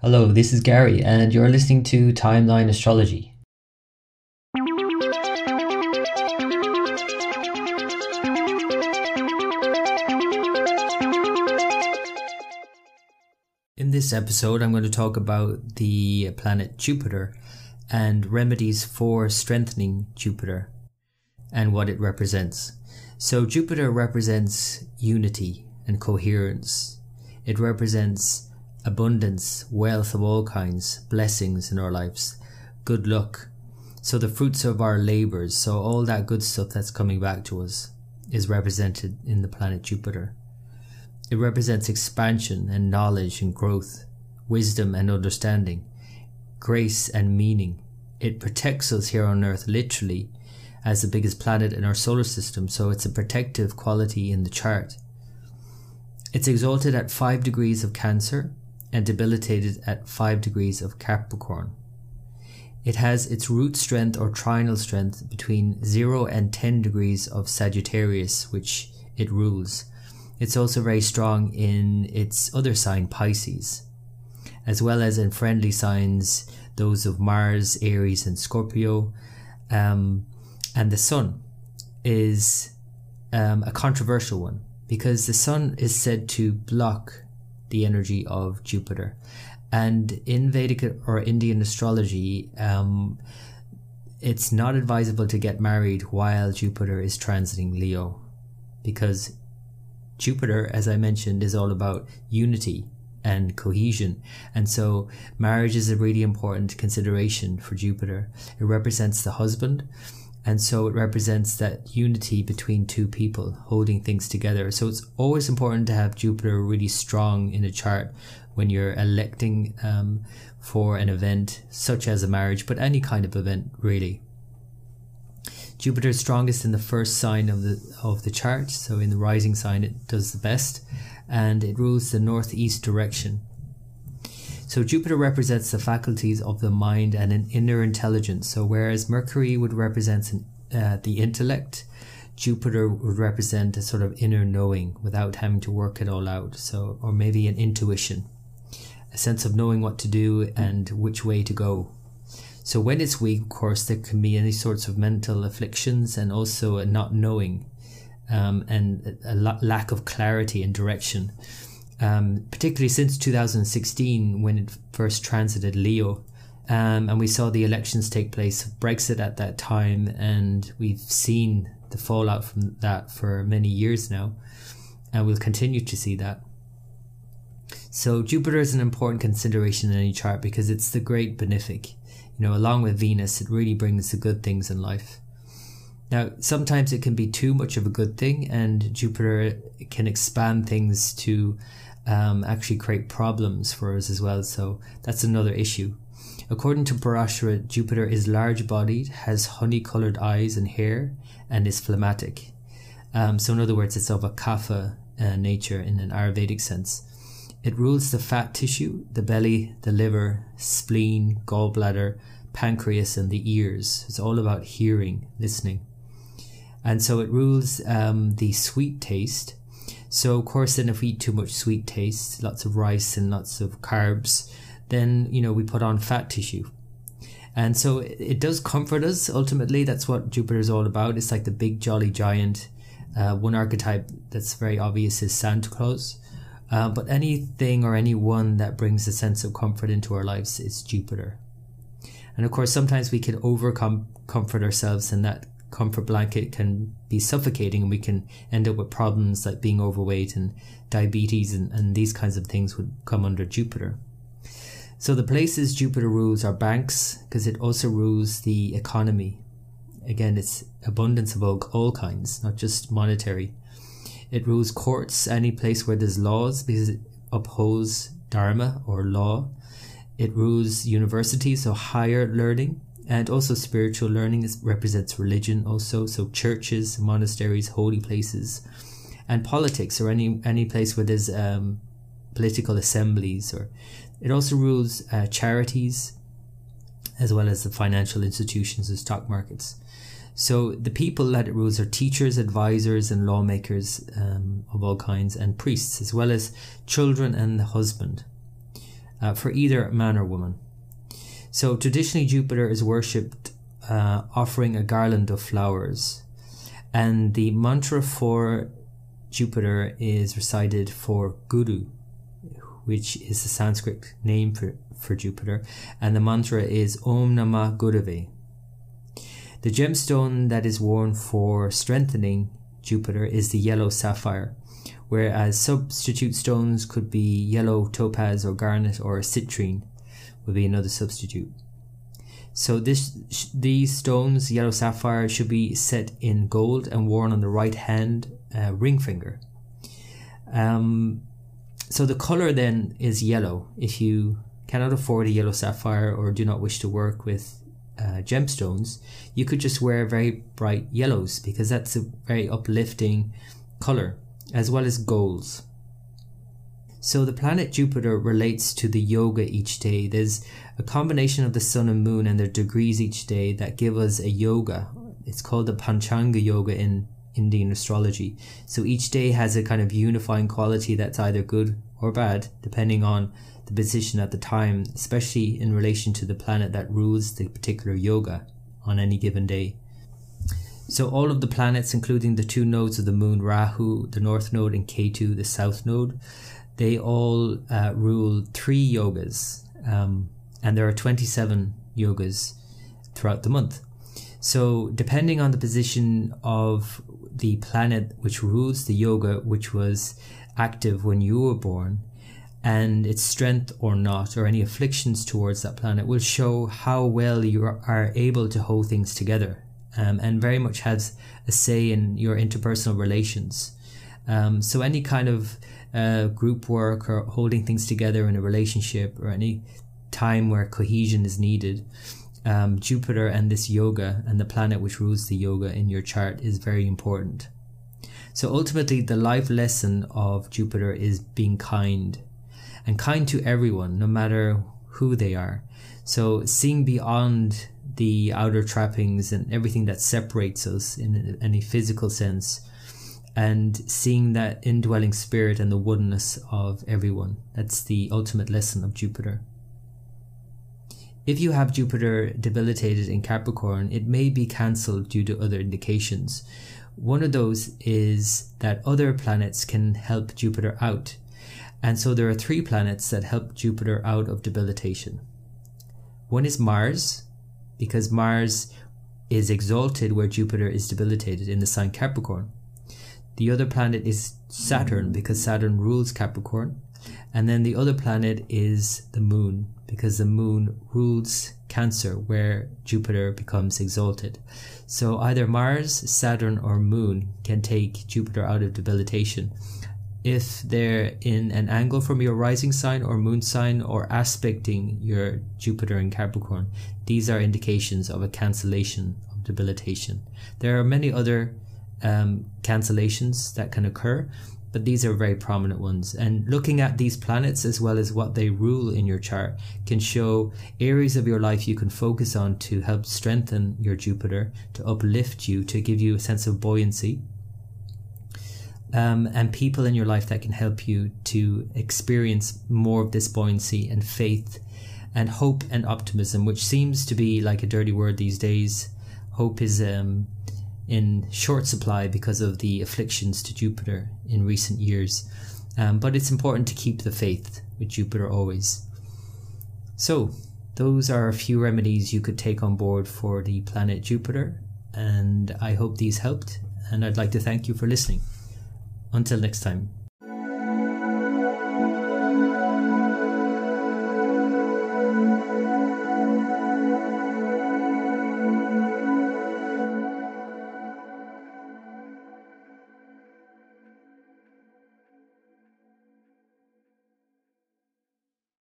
Hello, this is Gary, and you're listening to Timeline Astrology. In this episode, I'm going to talk about the planet Jupiter and remedies for strengthening Jupiter and what it represents. So, Jupiter represents unity and coherence, it represents abundance, wealth of all kinds, blessings in our lives, good luck. So the fruits of our labors, so all that good stuff that's coming back to us is represented in the planet Jupiter. It represents expansion and knowledge and growth, wisdom and understanding, grace and meaning. It protects us here on Earth literally as the biggest planet in our solar system, so it's a protective quality in the chart. It's exalted at 5 degrees of Cancer and debilitated at 5 degrees of Capricorn. It has its root strength or trinal strength between 0 and 10 degrees of Sagittarius, which it rules. It's also very strong in its other sign, Pisces, as well as in friendly signs, those of Mars, Aries, and Scorpio. Um, and the Sun is um, a controversial one because the Sun is said to block the energy of Jupiter. And in Vedic or Indian astrology, um, it's not advisable to get married while Jupiter is transiting Leo because Jupiter, as I mentioned, is all about unity and cohesion. And so marriage is a really important consideration for Jupiter. It represents the husband and so it represents that unity between two people holding things together. So it's always important to have Jupiter really strong in a chart when you're electing um, for an event such as a marriage, but any kind of event really. Jupiter is strongest in the first sign of the of the chart, so in the rising sign it does the best, and it rules the northeast direction. So Jupiter represents the faculties of the mind and an inner intelligence. So whereas Mercury would represent an, uh, the intellect, Jupiter would represent a sort of inner knowing without having to work it all out. So, or maybe an intuition, a sense of knowing what to do and which way to go. So when it's weak, of course, there can be any sorts of mental afflictions and also a not knowing um, and a lack of clarity and direction um, particularly since 2016 when it first transited Leo. Um, and we saw the elections take place, Brexit at that time, and we've seen the fallout from that for many years now, and we'll continue to see that. So Jupiter is an important consideration in any chart because it's the great benefic. You know, along with Venus, it really brings the good things in life. Now, sometimes it can be too much of a good thing, and Jupiter can expand things to um, actually create problems for us as well. So that's another issue. According to Parashara, Jupiter is large bodied, has honey colored eyes and hair, and is phlegmatic. Um, so, in other words, it's of a kapha uh, nature in an Ayurvedic sense. It rules the fat tissue, the belly, the liver, spleen, gallbladder, pancreas, and the ears. It's all about hearing, listening. And so it rules um, the sweet taste, so of course, then if we eat too much sweet taste, lots of rice and lots of carbs, then you know we put on fat tissue. And so it, does comfort us. Ultimately, that's what Jupiter is all about. It's like the big jolly giant. Uh, one archetype that's very obvious is Santa Claus. Uh, but anything or anyone that brings a sense of comfort into our lives is Jupiter. And of course, sometimes we can overcome comfort ourselves, and that comfort blanket can be suffocating and we can end up with problems like being overweight and diabetes and, and these kinds of things would come under Jupiter. So the places Jupiter rules are banks because it also rules the economy. Again, it's abundance of all, all kinds, not just monetary. It rules courts, any place where there's laws because it upholds dharma or law. It rules universities, so higher learning and also spiritual learning is, represents religion also so churches monasteries holy places and politics or any any place where there's um, political assemblies or it also rules uh, charities as well as the financial institutions and stock markets so the people that it rules are teachers advisors and lawmakers um, of all kinds and priests as well as children and the husband uh, for either man or woman. So traditionally, Jupiter is worshipped uh, offering a garland of flowers, and the mantra for Jupiter is recited for Guru, which is the Sanskrit name for, for Jupiter, and the mantra is Om Namah Gurave. The gemstone that is worn for strengthening Jupiter is the yellow sapphire, whereas substitute stones could be yellow topaz or garnet or citrine would be another substitute. So this these stones, yellow sapphire, should be set in gold and worn on the right hand uh, ring finger. Um, so the color then is yellow. If you cannot afford a yellow sapphire or do not wish to work with uh, gemstones, you could just wear very bright yellows because that's a very uplifting color, as well as golds. So the planet Jupiter relates to the yoga each day. There's a combination of the sun and moon and their degrees each day that give us a yoga. It's called the Panchanga Yoga in Indian astrology. So each day has a kind of unifying quality that's either good or bad, depending on the position at the time, especially in relation to the planet that rules the particular yoga on any given day. So all of the planets, including the two nodes of the moon, Rahu, the north node, and Ketu, the south node, they all uh, rule three yogas, um, and there are 27 yogas throughout the month. So depending on the position of the planet which rules the yoga, which was active when you were born, and its strength or not, or any afflictions towards that planet, will show how well you are able to hold things together um, and very much has a say in your interpersonal relations. Um, so, any kind of uh, group work or holding things together in a relationship or any time where cohesion is needed, um, Jupiter and this yoga and the planet which rules the yoga in your chart is very important. So ultimately, the life lesson of Jupiter is being kind and kind to everyone, no matter who they are. So seeing beyond the outer trappings and everything that separates us in any physical sense and seeing that indwelling spirit and the oneness of everyone. That's the ultimate lesson of Jupiter. If you have Jupiter debilitated in Capricorn, it may be cancelled due to other indications. One of those is that other planets can help Jupiter out. And so there are three planets that help Jupiter out of debilitation. One is Mars, because Mars is exalted where Jupiter is debilitated in the sign Capricorn. The other planet is Saturn, because Saturn rules Capricorn. And then the other planet is the moon, because the moon rules Cancer, where Jupiter becomes exalted. So either Mars, Saturn, or Moon can take Jupiter out of debilitation if they're in an angle from your rising sign or moon sign or aspecting your Jupiter in Capricorn, these are indications of a cancellation of debilitation. There are many other um, cancellations that can occur, but these are very prominent ones. And looking at these planets as well as what they rule in your chart can show areas of your life you can focus on to help strengthen your Jupiter, to uplift you, to give you a sense of buoyancy um, and people in your life that can help you to experience more of this buoyancy and faith and hope and optimism, which seems to be like a dirty word these days. Hope is um, in short supply because of the afflictions to Jupiter in recent years. Um, but it's important to keep the faith with Jupiter always. So, those are a few remedies you could take on board for the planet Jupiter, and I hope these helped. And I'd like to thank you for listening. Until next time.